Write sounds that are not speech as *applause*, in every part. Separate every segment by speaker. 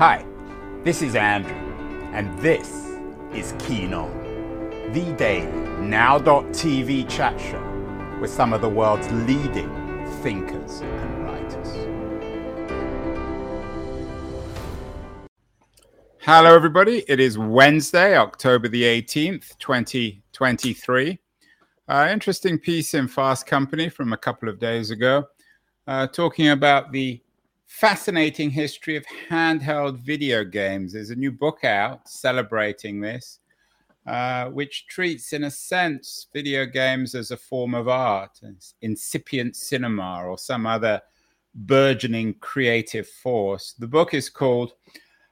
Speaker 1: Hi, this is Andrew, and this is Keen On, the daily now.tv chat show with some of the world's leading thinkers and writers. Hello, everybody. It is Wednesday, October the 18th, 2023. Uh, interesting piece in Fast Company from a couple of days ago, uh, talking about the fascinating history of handheld video games. There's a new book out celebrating this, uh, which treats, in a sense, video games as a form of art, incipient cinema, or some other burgeoning creative force. The book is called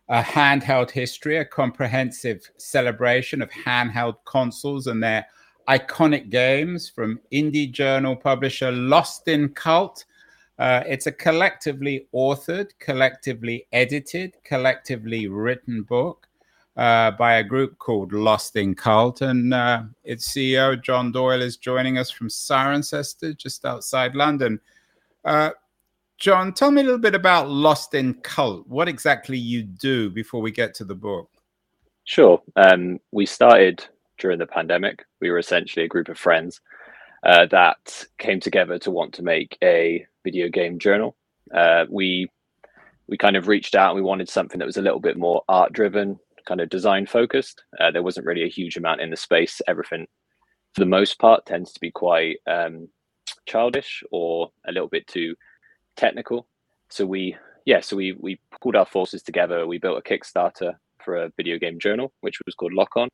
Speaker 1: a handheld history, a comprehensive celebration of handheld consoles and their iconic games from indie journal publisher Lost in Cult. Uh, it's a collectively authored, collectively edited, collectively written book uh, by a group called Lost in Cult. And uh, its CEO, Jon Doyle, is joining us from Cirencester, just outside London. Uh, Jon, tell me a little bit about Lost in Cult. What exactly you do before we get to the book?
Speaker 2: Sure. Um, we started during the pandemic. We were essentially a group of friends uh, that came together to want to make a video game journal. Uh, we we kind of reached out and we wanted something that was a little bit more art driven, kind of design focused. Uh, there wasn't really a huge amount in the space. Everything, for the most part, tends to be quite um, childish or a little bit too technical. So we yeah, so we we pulled our forces together. We built a Kickstarter for a video game journal, which was called Lock On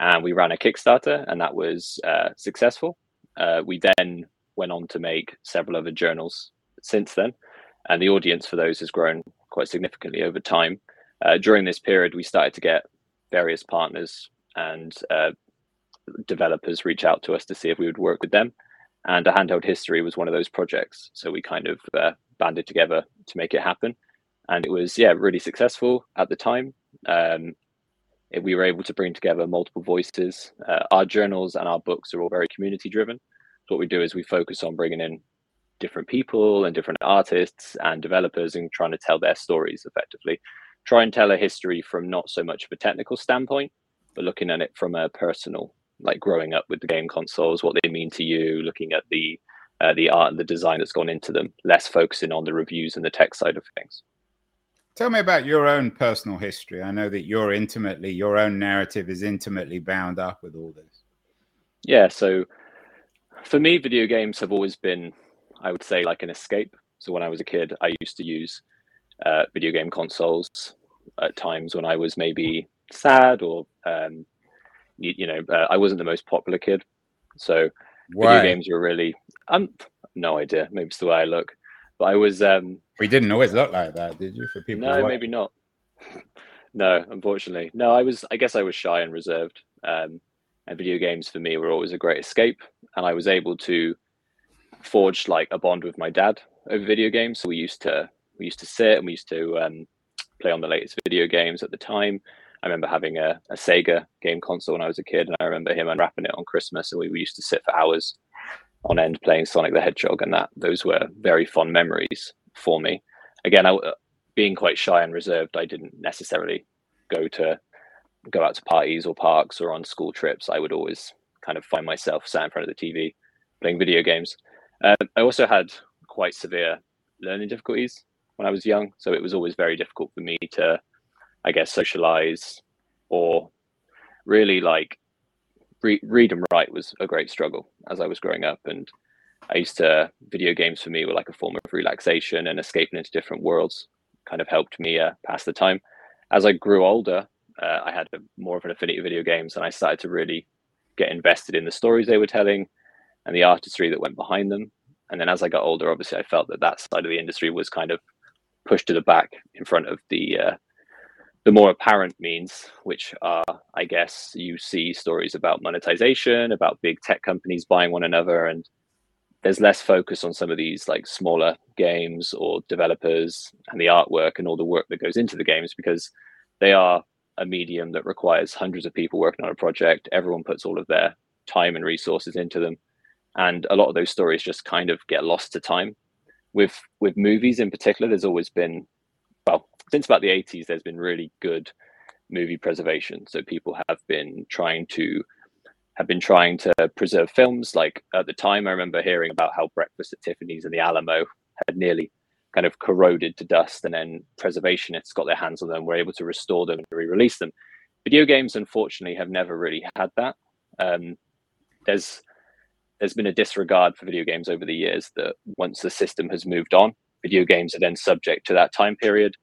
Speaker 2: and we ran a Kickstarter, and that was uh, successful. Uh, we then went on to make several other journals since then, and the audience for those has grown quite significantly over time. Uh, during this period, we started to get various partners and uh, developers reach out to us to see if we would work with them. And a handheld history was one of those projects. So we kind of uh, banded together to make it happen. And it was, yeah, really successful at the time. Um, we were able to bring together multiple voices. Uh, our journals and our books are all very community driven. So what we do is we focus on bringing in different people and different artists and developers and trying to tell their stories effectively. Try and tell a history from not so much of a technical standpoint, but looking at it from a personal, like growing up with the game consoles, what they mean to you, looking at the uh, the art and the design that's gone into them, less focusing on the reviews and the tech side of things.
Speaker 1: Tell me about your own personal history. I know that you're intimately, your own narrative is intimately bound up with all this.
Speaker 2: Yeah. So for me, video games have always been, I would say, like an escape. So when I was a kid, I used to use uh, video game consoles at times when I was maybe sad or, um, you, you, know, uh, I wasn't the most popular kid. So Why? video games were really, I'm no idea. Maybe it's the way I look. But I was. Um,
Speaker 1: we didn't always look like that, did you? For people.
Speaker 2: No, maybe not. *laughs* no, unfortunately, no. I was. I guess I was shy and reserved. Um, and video games for me were always a great escape, and I was able to forge like a bond with my dad over video games. So we used to we used to sit and we used to um, play on the latest video games at the time. I remember having a, a, Sega game console when I was a kid, and I remember him unwrapping it on Christmas, and we, we used to sit for hours on end playing Sonic the Hedgehog, and that those were very fond memories for me. Again, I, being quite shy and reserved, I didn't necessarily go to go out to parties or parks or on school trips. I would always kind of find myself sat in front of the TV playing video games. Uh, I also had quite severe learning difficulties when I was young, so it was always very difficult for me to, I guess, socialize or really like read, read and write was a great struggle as I was growing up. And I used to, video games for me were like a form of relaxation and escaping into different worlds kind of helped me uh, pass the time. As I grew older, uh, I had a, more of an affinity for video games and I started to really get invested in the stories they were telling and the artistry that went behind them. And then as I got older, obviously, I felt that that side of the industry was kind of pushed to the back in front of the uh, the more apparent means, which are, I guess, you see stories about monetization, about big tech companies buying one another, and there's less focus on some of these like smaller games or developers and the artwork and all the work that goes into the games because they are a medium that requires hundreds of people working on a project. Everyone puts all of their time and resources into them, and a lot of those stories just kind of get lost to time. With with movies in particular, there's always been well, since about the 80s, there's been really good movie preservation. So people have been trying to have been trying to preserve films. Like at the time, I remember hearing about how Breakfast at Tiffany's and The Alamo had nearly kind of corroded to dust, and then preservationists got their hands on them, were able to restore them and re-release them. Video games, unfortunately, have never really had that. Um, there's there's been a disregard for video games over the years that once the system has moved on, video games are then subject to that time period.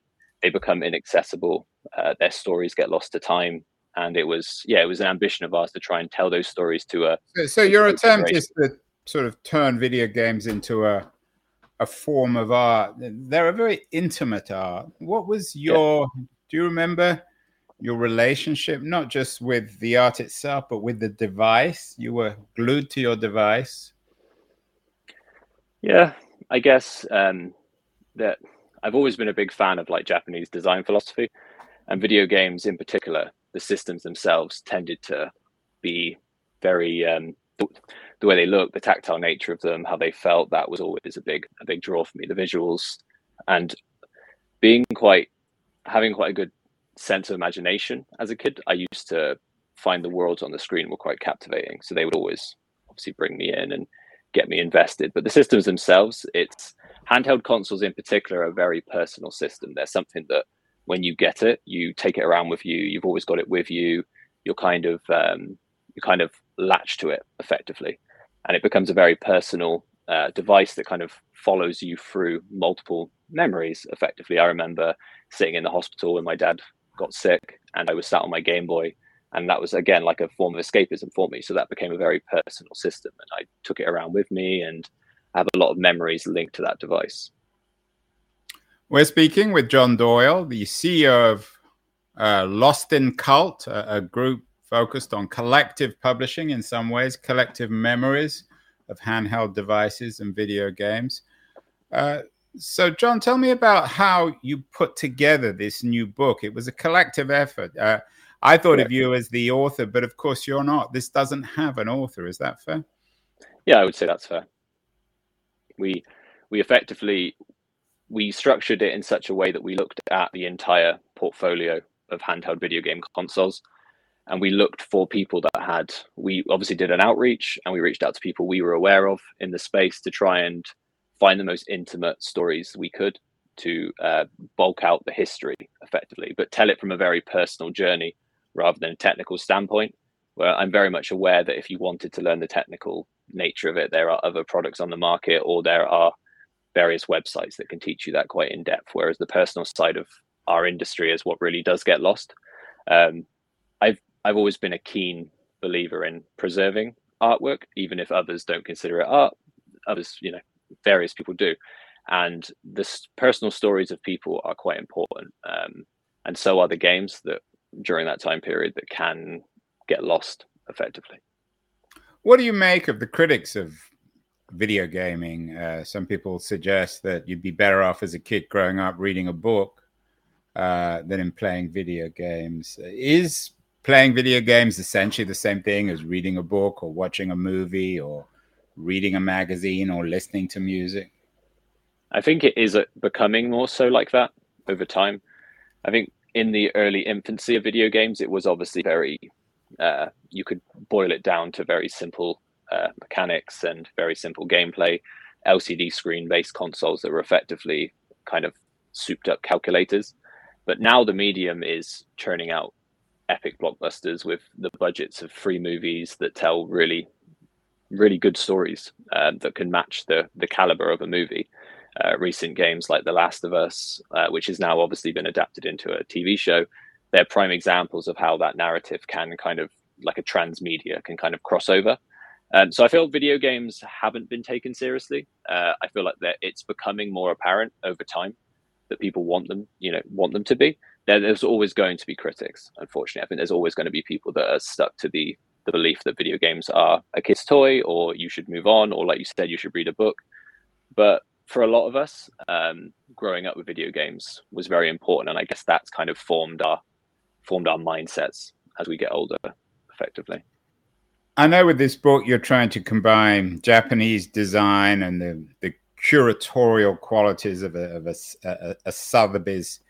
Speaker 2: They become inaccessible. Uh, their stories get lost to time. And it was, yeah, it was an ambition of ours to try and tell those stories to a.
Speaker 1: So, so your attempt is to sort of turn video games into a a form of art. They're a very intimate art. What was your? Yeah. Do you remember your relationship, not just with the art itself, but with the device? You were glued to your device.
Speaker 2: Yeah, I guess um, that I've always been a big fan of like Japanese design philosophy, and video games in particular. The systems themselves tended to be very um, the way they looked, the tactile nature of them, how they felt. That was always a big a big draw for me. The visuals and being quite having quite a good sense of imagination as a kid. I used to find the worlds on the screen were quite captivating. So they would always obviously bring me in and get me invested. But the systems themselves, it's handheld consoles in particular are a very personal system. They're something that when you get it, you take it around with you. You've always got it with you. You're kind of um, you kind of latch to it effectively, and it becomes a very personal uh, device that kind of follows you through multiple memories. Effectively, I remember sitting in the hospital when my dad got sick, and I was sat on my Game Boy, and that was again like a form of escapism for me. So that became a very personal system, and I took it around with me, and I have a lot of memories linked to that device.
Speaker 1: We're speaking with Jon Doyle, the CEO of uh, Lost in Cult, a, a group focused on collective publishing in some ways, collective memories of handheld devices and video games. Uh, so, Jon, tell me about how you put together this new book. It was a collective effort. Uh, I thought of you as the author, but of course you're not. This doesn't have an author. Is that fair?
Speaker 2: Yeah, I would say that's fair. We we effectively we structured it in such a way that we looked at the entire portfolio of handheld video game consoles and we looked for people that had we obviously did an outreach and we reached out to people we were aware of in the space to try and find the most intimate stories we could to uh, bulk out the history effectively, but tell it from a very personal journey rather than a technical standpoint. Where I'm very much aware that if you wanted to learn the technical nature of it, there are other products on the market or there are various websites that can teach you that quite in depth. Whereas the personal side of our industry is what really does get lost. Um, I've I've always been a keen believer in preserving artwork, even if others don't consider it art. Others, you know, various people do. And the personal stories of people are quite important um, and so are the games that during that time period that can get lost effectively.
Speaker 1: What do you make of the critics of video gaming? Uh, some people suggest that you'd be better off as a kid growing up reading a book uh, than in playing video games. Is playing video games essentially the same thing as reading a book or watching a movie or reading a magazine or listening to music?
Speaker 2: I think it is becoming more so like that over time. I think in the early infancy of video games, it was obviously very, uh, you could boil it down to very simple uh, mechanics and very simple gameplay, LCD screen based consoles that were effectively kind of souped up calculators. But now the medium is churning out epic blockbusters with the budgets of free movies that tell really really good stories um, that can match the the caliber of a movie. Uh, recent games like The Last of Us, uh, which has now obviously been adapted into a TV show, they're prime examples of how that narrative can kind of like a transmedia can kind of cross over. Um, so I feel video games haven't been taken seriously. Uh, I feel like that it's becoming more apparent over time that people want them, you know, want them to be. There, there's always going to be critics. Unfortunately, I think there's always going to be people that are stuck to the the belief that video games are a kid's toy or you should move on or like you said you should read a book but for a lot of us um, growing up with video games was very important and i guess that's kind of formed our formed our mindsets as we get older effectively
Speaker 1: i know with this book you're trying to combine japanese design and the, the curatorial qualities of a, of a, a, a sotheby's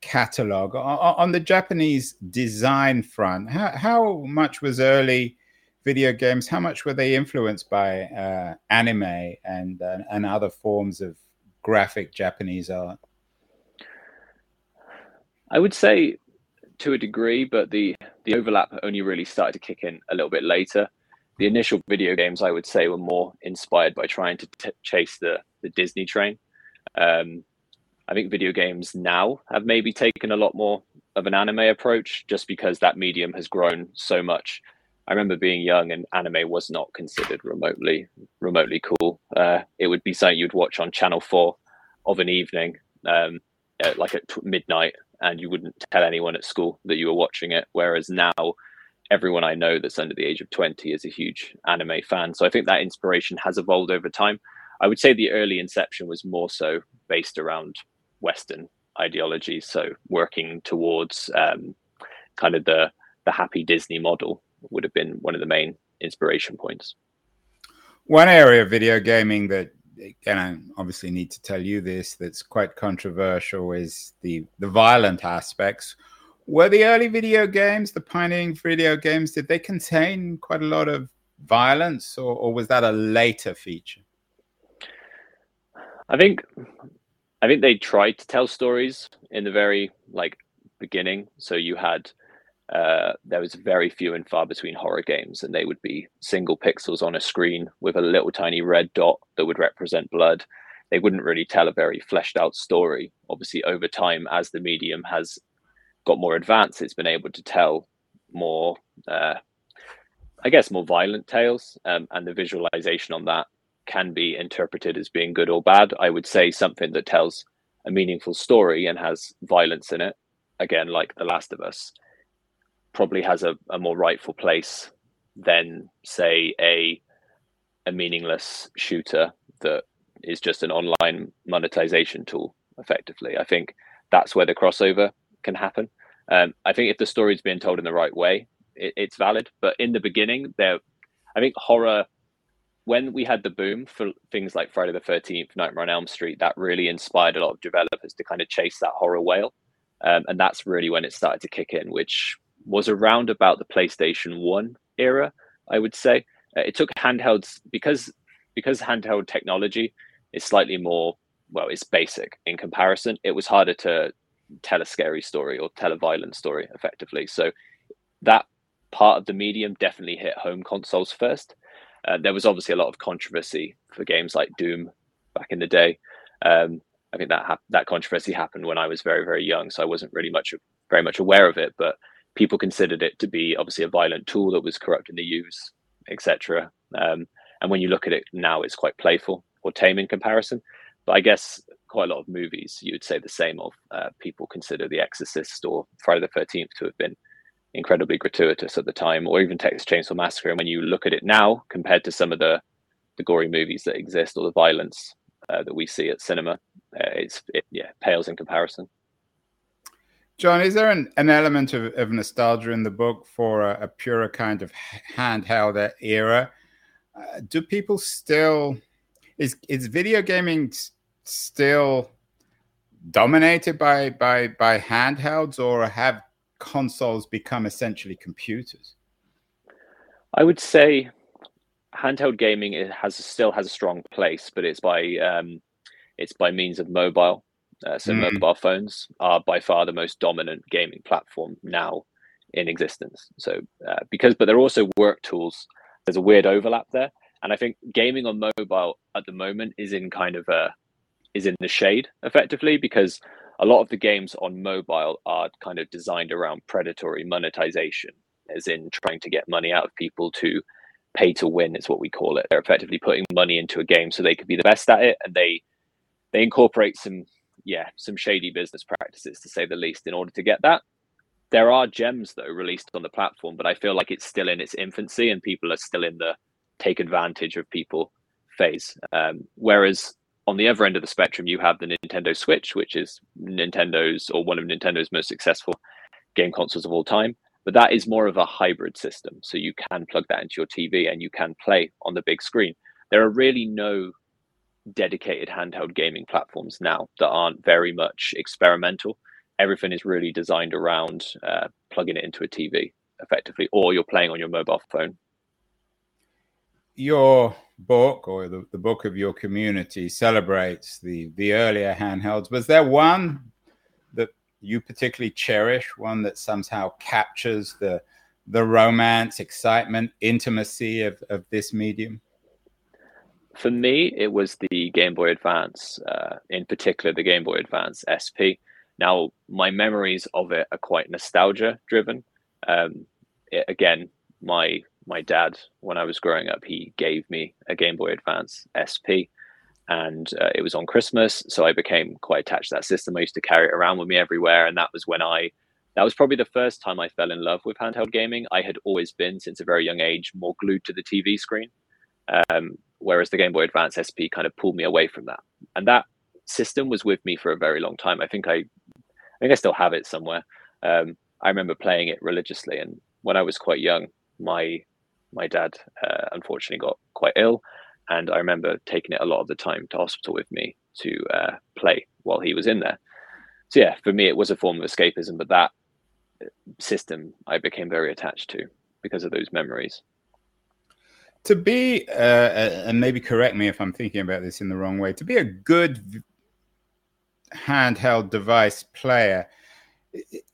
Speaker 1: catalog. On the Japanese design front, how, how much was early video games, how much were they influenced by uh, anime and, uh, and other forms of graphic Japanese art?
Speaker 2: I would say to a degree, but the, the overlap only really started to kick in a little bit later. The initial video games, I would say, were more inspired by trying to t- chase the, the Disney train. Um, I think video games now have maybe taken a lot more of an anime approach just because that medium has grown so much. I remember being young and anime was not considered remotely remotely cool. Uh, it would be something you'd watch on Channel Four of an evening, um, at, like at t- midnight, and you wouldn't tell anyone at school that you were watching it. Whereas now, everyone I know that's under the age of twenty is a huge anime fan. So I think that inspiration has evolved over time. I would say the early inception was more so based around Western ideologies. So working towards um, kind of the the happy Disney model would have been one of the main inspiration points.
Speaker 1: One area of video gaming that and I obviously need to tell you this that's quite controversial is the the violent aspects. Were the early video games, the pioneering video games, did they contain quite a lot of violence, or, or was that a later feature?
Speaker 2: I think I think they tried to tell stories in the very like beginning. So you had uh, there was very few and far between horror games, and they would be single pixels on a screen with a little tiny red dot that would represent blood. They wouldn't really tell a very fleshed out story. Obviously, over time, as the medium has got more advanced, it's been able to tell more, uh, I guess, more violent tales, um, and the visualization on that can be interpreted as being good or bad. I would say something that tells a meaningful story and has violence in it, again, like The Last of Us, probably has a, a more rightful place than, say, a a meaningless shooter that is just an online monetization tool, effectively. I think that's where the crossover can happen. Um, I think if the story's being told in the right way, it, it's valid. But in the beginning, there, I think horror when we had the boom for things like Friday the 13th, Nightmare on Elm Street, that really inspired a lot of developers to kind of chase that horror whale. Um, and that's really when it started to kick in, which was around about the PlayStation 1 era, I would say. Uh, it took handhelds because because handheld technology is slightly more well, it's basic in comparison. It was harder to tell a scary story or tell a violent story effectively. So that part of the medium definitely hit home consoles first. Uh, there was obviously a lot of controversy for games like Doom back in the day. Um, I think that ha- that controversy happened when I was very very young, so I wasn't really much very much aware of it. But people considered it to be obviously a violent tool that was corrupting the use, etc. Um, and when you look at it now, it's quite playful or tame in comparison. But I guess quite a lot of movies you would say the same of. Uh, people consider The Exorcist or Friday the Thirteenth to have been incredibly gratuitous at the time, or even Texas Chainsaw Massacre. And when you look at it now, compared to some of the the gory movies that exist or the violence uh, that we see at cinema, uh, it's it, yeah pales in comparison.
Speaker 1: Jon, is there an, an element of, of nostalgia in the book for a, a purer kind of handheld era? Uh, do people still is is video gaming still dominated by by by handhelds, or have consoles become essentially computers?
Speaker 2: I would say handheld gaming it has still has a strong place, but it's by um, it's by means of mobile. Uh, so mm. mobile phones are by far the most dominant gaming platform now in existence. So uh, because, but they're also work tools. There's a weird overlap there, and I think gaming on mobile at the moment is in kind of a is in the shade effectively because a lot of the games on mobile are kind of designed around predatory monetization, as in trying to get money out of people to pay to win is what we call it. They're effectively putting money into a game so they could be the best at it, and they they incorporate some yeah some shady business practices to say the least in order to get that. There are gems though released on the platform, but I feel like it's still in its infancy, and people are still in the take advantage of people phase. Um, whereas on the other end of the spectrum, you have the Nintendo Switch, which is Nintendo's or one of Nintendo's most successful game consoles of all time. But that is more of a hybrid system. So you can plug that into your TV and you can play on the big screen. There are really no dedicated handheld gaming platforms now that aren't very much experimental. everything is really designed around uh, plugging it into a TV effectively, or you're playing on your mobile phone.
Speaker 1: Your book or the, the book of your community celebrates the the earlier handhelds. Was there one that you particularly cherish, one that somehow captures the the romance, excitement, intimacy of, of this medium?
Speaker 2: For me, it was the Game Boy Advance, uh, in particular the Game Boy Advance SP. Now, my memories of it are quite nostalgia driven. Um, it, again, my my dad, when I was growing up, he gave me a Game Boy Advance SP, and uh, it was on Christmas, so I became quite attached to that system. I used to carry it around with me everywhere, and that was when I that was probably the first time I fell in love with handheld gaming. I had always been, since a very young age, more glued to the TV screen, um, whereas the Game Boy Advance SP kind of pulled me away from that. And that system was with me for a very long time. I think I, I think I still have it somewhere. Um, I remember playing it religiously, and when I was quite young, my my dad uh, unfortunately got quite ill, and I remember taking it a lot of the time to hospital with me to uh, play while he was in there. So yeah, for me, it was a form of escapism, but that system I became very attached to because of those memories.
Speaker 1: To be, uh, uh, and maybe correct me if I'm thinking about this in the wrong way, to be a good handheld device player,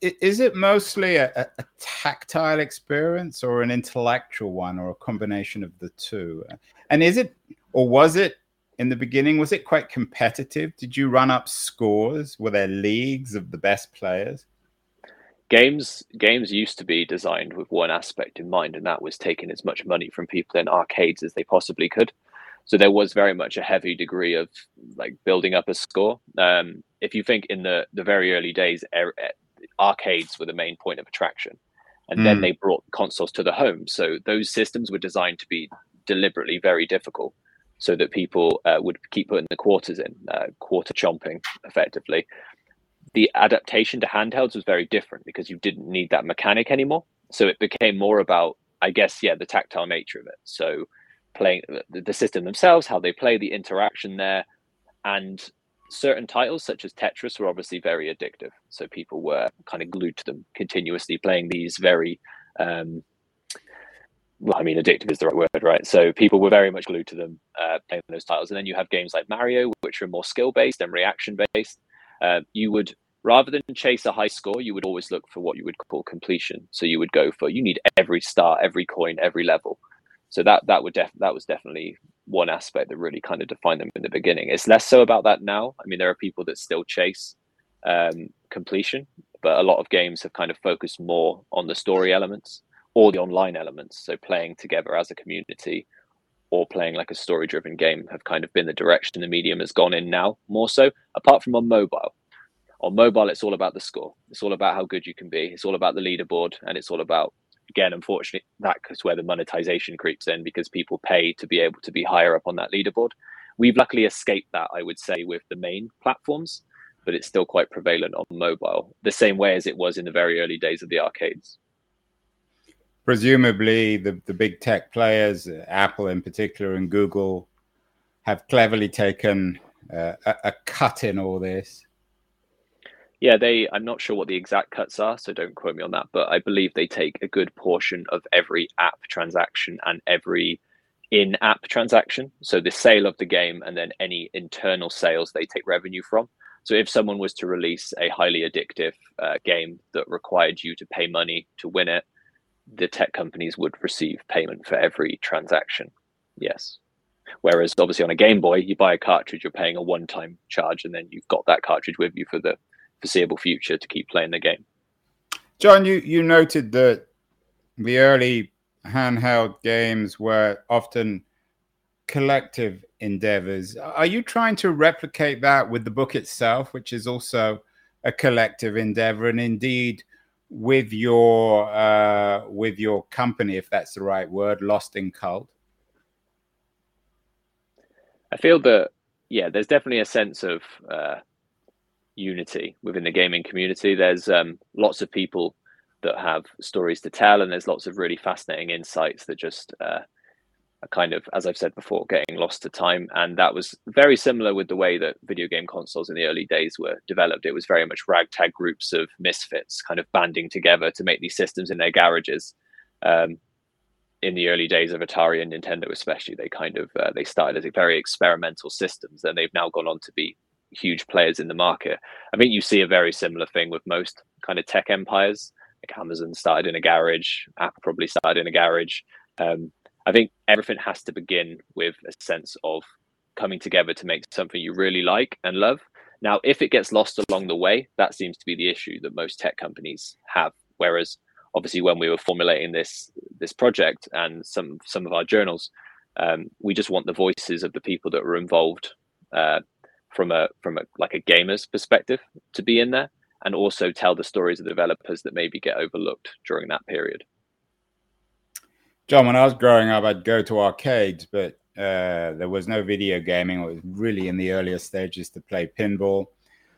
Speaker 1: is it mostly a, a, tactile experience or an intellectual one or a combination of the two? And is it, or was it in the beginning, was it quite competitive? Did you run up scores? Were there leagues of the best players?
Speaker 2: games games used to be designed with one aspect in mind and that was taking as much money from people in arcades as they possibly could so there was very much a heavy degree of like building up a score um, if you think in the the very early days er, arcades were the main point of attraction and mm. then they brought consoles to the home so those systems were designed to be deliberately very difficult so that people uh, would keep putting the quarters in uh, quarter chomping effectively the adaptation to handhelds was very different because you didn't need that mechanic anymore. So it became more about, I guess, yeah, the tactile nature of it. So playing the, the system themselves, how they play, the interaction there, and certain titles such as Tetris were obviously very addictive. So people were kind of glued to them continuously, playing these very um, well, I mean, addictive is the right word, right? So people were very much glued to them uh, playing those titles. And then you have games like Mario, which are more skill based and reaction based. Uh, you would rather than chase a high score, you would always look for what you would call completion. So you would go for you need every star, every coin, every level. So that that would def- that was definitely one aspect that really kind of defined them in the beginning. It's less so about that now. I mean, there are people that still chase um, completion, but a lot of games have kind of focused more on the story elements or the online elements. So playing together as a community or playing like a story driven game have kind of been the direction the medium has gone in now more so apart from on mobile on mobile, it's all about the score. It's all about how good you can be. It's all about the leaderboard, and it's all about again, unfortunately, that's where the monetization creeps in because people pay to be able to be higher up on that leaderboard. We've luckily escaped that, I would say, with the main platforms, but it's still quite prevalent on mobile, the same way as it was in the very early days of the arcades.
Speaker 1: Presumably, the, the big tech players, Apple in particular, and Google, have cleverly taken uh, a, a cut in all this
Speaker 2: yeah, they. I'm not sure what the exact cuts are, so don't quote me on that. But I believe they take a good portion of every app transaction and every in-app transaction. So the sale of the game and then any internal sales they take revenue from. So if someone was to release a highly addictive uh, game that required you to pay money to win it, the tech companies would receive payment for every transaction. Yes. Whereas obviously on a Game Boy, you buy a cartridge, you're paying a one-time charge, and then you've got that cartridge with you for the foreseeable future to keep playing the game.
Speaker 1: Jon, you, you noted that the early handheld games were often collective endeavors. Are you trying to replicate that with the book itself, which is also a collective endeavor, and indeed with your uh, with your company, if that's the right word, Lost in Cult?
Speaker 2: I feel that yeah, there's definitely a sense of uh, unity within the gaming community. There's um, lots of people that have stories to tell, and there's lots of really fascinating insights that just uh, kind of, as I've said before, getting lost to time. And that was very similar with the way that video game consoles in the early days were developed. It was very much ragtag groups of misfits kind of banding together to make these systems in their garages. Um, in the early days of Atari and Nintendo, especially, they kind of uh, they started as very experimental systems, and they've now gone on to be huge players in the market. I think you see a very similar thing with most kind of tech empires. Like Amazon started in a garage, Apple probably started in a garage. Um, I think everything has to begin with a sense of coming together to make something you really like and love. Now, if it gets lost along the way, that seems to be the issue that most tech companies have. Whereas, obviously, when we were formulating this this project and some some of our journals, um, we just want the voices of the people that were involved uh, from a from a like a gamer's perspective to be in there, and also tell the stories of the developers that maybe get overlooked during that period.
Speaker 1: Jon, when I was growing up, I'd go to arcades, but uh, there was no video gaming. It was really in the earlier stages to play pinball.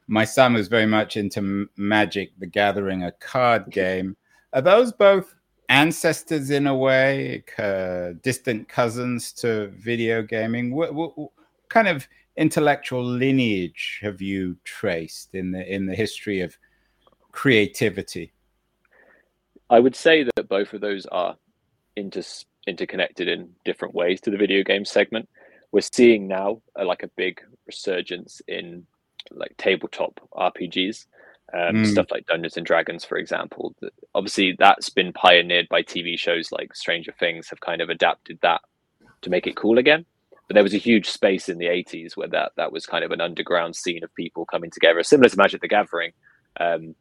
Speaker 1: My son was very much into Magic the Gathering, a card *laughs* game. Are those both ancestors in a way, uh, distant cousins to video gaming? What, what, what, kind of intellectual lineage have you traced in the in the history of creativity?
Speaker 2: I would say that both of those are inter- interconnected in different ways to the video game segment. We're seeing now uh, like a big resurgence in like tabletop RPGs, um, mm. stuff like Dungeons and Dragons, for example. Obviously, that's been pioneered by TV shows like Stranger Things, have kind of adapted that to make it cool again. But there was a huge space in the 80s where that that was kind of an underground scene of people coming together, similar to Magic the Gathering. Um,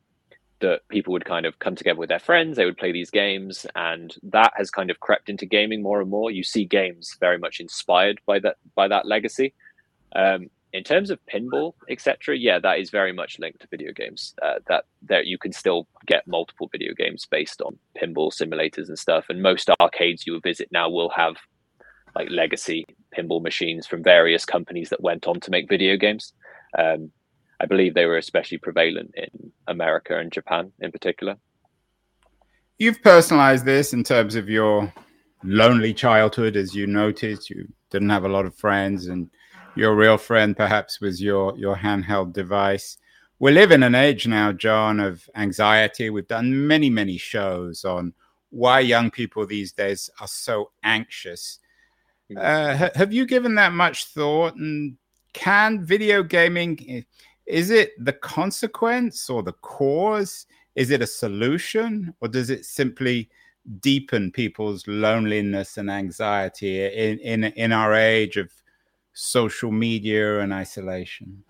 Speaker 2: that people would kind of come together with their friends, they would play these games, and that has kind of crept into gaming more and more. You see games very much inspired by that by that legacy. Um, in terms of pinball, etc., yeah, that is very much linked to video games. Uh, that there you can still get multiple video games based on pinball simulators and stuff, and most arcades you visit now will have like legacy pinball machines from various companies that went on to make video games. Um, I believe they were especially prevalent in America and Japan in particular.
Speaker 1: You've personalized this in terms of your lonely childhood, as you noted. You didn't have a lot of friends, and your real friend perhaps was your, your handheld device. We live in an age now, Jon, of anxiety. We've done many, many shows on why young people these days are so anxious. Uh, have you given that much thought? And can video gaming is it the consequence or the cause? Is it a solution or does it simply deepen people's loneliness and anxiety in, in, in our age of social media and isolation?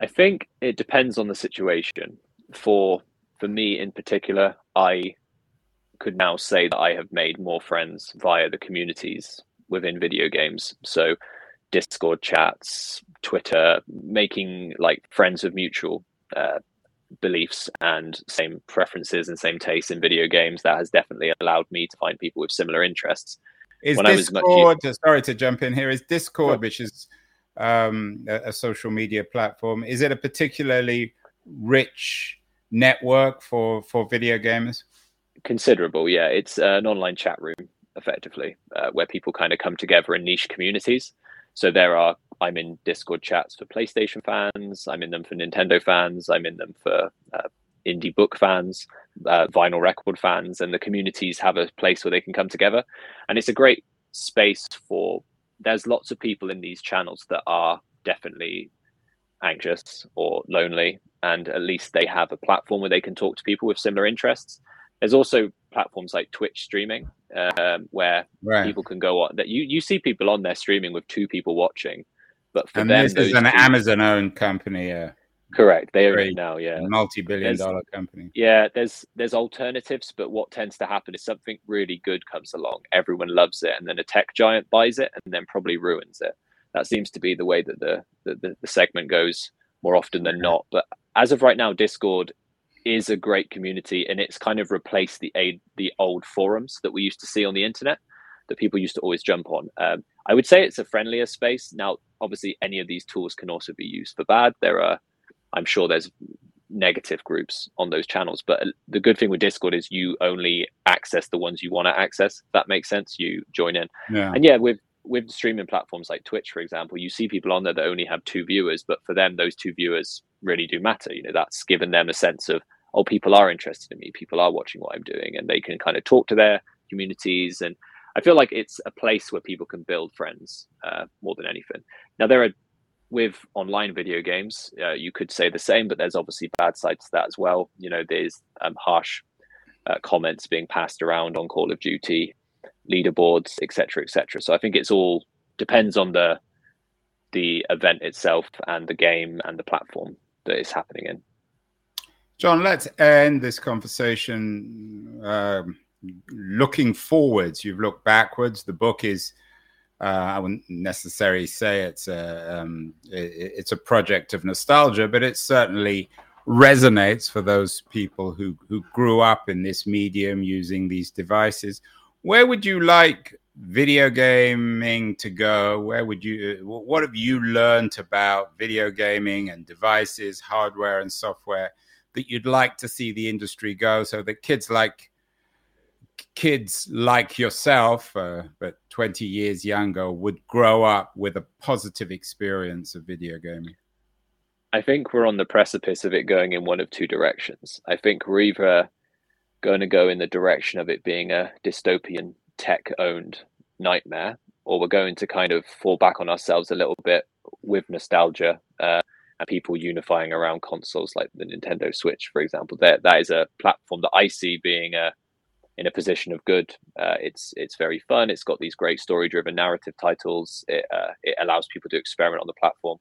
Speaker 2: I think it depends on the situation. For for me in particular, I could now say that I have made more friends via the communities within video games. So Discord chats, Twitter, making like friends of mutual uh, beliefs and same preferences and same tastes in video games. That has definitely allowed me to find people with similar interests.
Speaker 1: Is when Discord? Much... sorry to jump in here. Is Discord, which is um, a, a social media platform, is it a particularly rich network for for video gamers?
Speaker 2: Considerable, yeah. It's an online chat room, effectively, uh, where people kind of come together in niche communities. So there are I'm in Discord chats for PlayStation fans. I'm in them for Nintendo fans. I'm in them for uh, indie book fans, uh, vinyl record fans, and the communities have a place where they can come together. And it's a great space for. There's lots of people in these channels that are definitely anxious or lonely, and at least they have a platform where they can talk to people with similar interests. There's also platforms like Twitch streaming, um, where right. people can go on. That you you see people on there streaming with two people watching, but for
Speaker 1: and
Speaker 2: them,
Speaker 1: this is an Amazon-owned company. Yeah.
Speaker 2: Correct. They are now. Yeah.
Speaker 1: Multi-billion-dollar company.
Speaker 2: Yeah. There's there's alternatives, but what tends to happen is something really good comes along, everyone loves it, and then a tech giant buys it and then probably ruins it. That seems to be the way that the the, the segment goes more often than not. But as of right now, Discord is a great community, and it's kind of replaced the the old forums that we used to see on the internet that people used to always jump on. Um, I would say it's a friendlier space now. Obviously, any of these tools can also be used for bad. There are, I'm sure, there's negative groups on those channels. But the good thing with Discord is you only access the ones you want to access. that makes sense. You join in, yeah. and yeah, with with streaming platforms like Twitch, for example, you see people on there that only have two viewers, but for them, those two viewers really do matter. You know, that's given them a sense of oh, people are interested in me, people are watching what I'm doing, and they can kind of talk to their communities. And I feel like it's a place where people can build friends uh, more than anything. Now, there are with online video games, uh, you could say the same, but there's obviously bad sides to that as well. You know, there's um, harsh uh, comments being passed around on Call of Duty, leaderboards, etc., etc. So I think it's all depends on the the event itself and the game and the platform that it's happening in.
Speaker 1: Jon, let's end this conversation um, looking forwards. You've looked backwards. The book is uh, I wouldn't necessarily say it's a um, it, it's a project of nostalgia, but it certainly resonates for those people who who grew up in this medium using these devices. Where would you like video gaming to go? Where would you? What have you learned about video gaming and devices, hardware and software that you'd like to see the industry go, so that kids like kids like yourself, uh, but 20 years younger, would grow up with a positive experience of video gaming?
Speaker 2: I think we're on the precipice of it going in one of two directions. I think we're either going to go in the direction of it being a dystopian tech owned nightmare, or we're going to kind of fall back on ourselves a little bit with nostalgia uh, and people unifying around consoles like the Nintendo Switch, for example. That that is a platform that I see being a in a position of good. Uh, it's it's very fun. It's got these great story driven narrative titles. It uh, it allows people to experiment on the platform,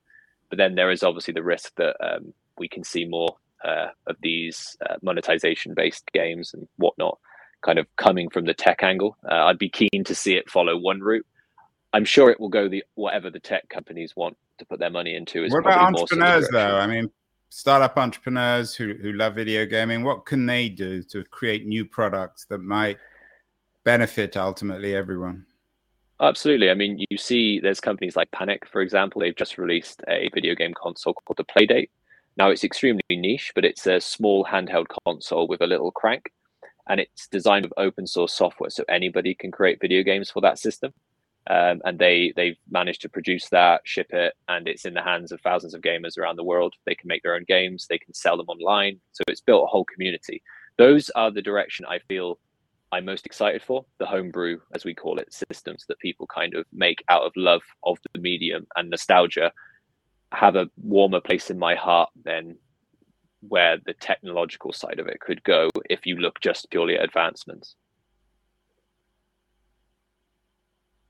Speaker 2: but then there is obviously the risk that um, we can see more uh, of these uh, monetization based games and whatnot, kind of coming from the tech angle. Uh, I'd be keen to see it follow one route. I'm sure it will go the whatever the tech companies want to put their money into.
Speaker 1: Is what about entrepreneurs though? I mean, startup entrepreneurs who, who love video gaming, what can they do to create new products that might benefit ultimately everyone?
Speaker 2: Absolutely. I mean, you see there's companies like Panic, for example, they've just released a video game console called the Playdate. Now it's extremely niche, but it's a small handheld console with a little crank and it's designed with open source software so anybody can create video games for that system um, and they they've managed to produce that, ship it, and it's in the hands of thousands of gamers around the world. They can make their own games, they can sell them online, so it's built a whole community. Those are the direction I feel I'm most excited for. The homebrew, as we call it, systems that people kind of make out of love of the medium and nostalgia, have a warmer place in my heart than where the technological side of it could go if you look just purely at advancements.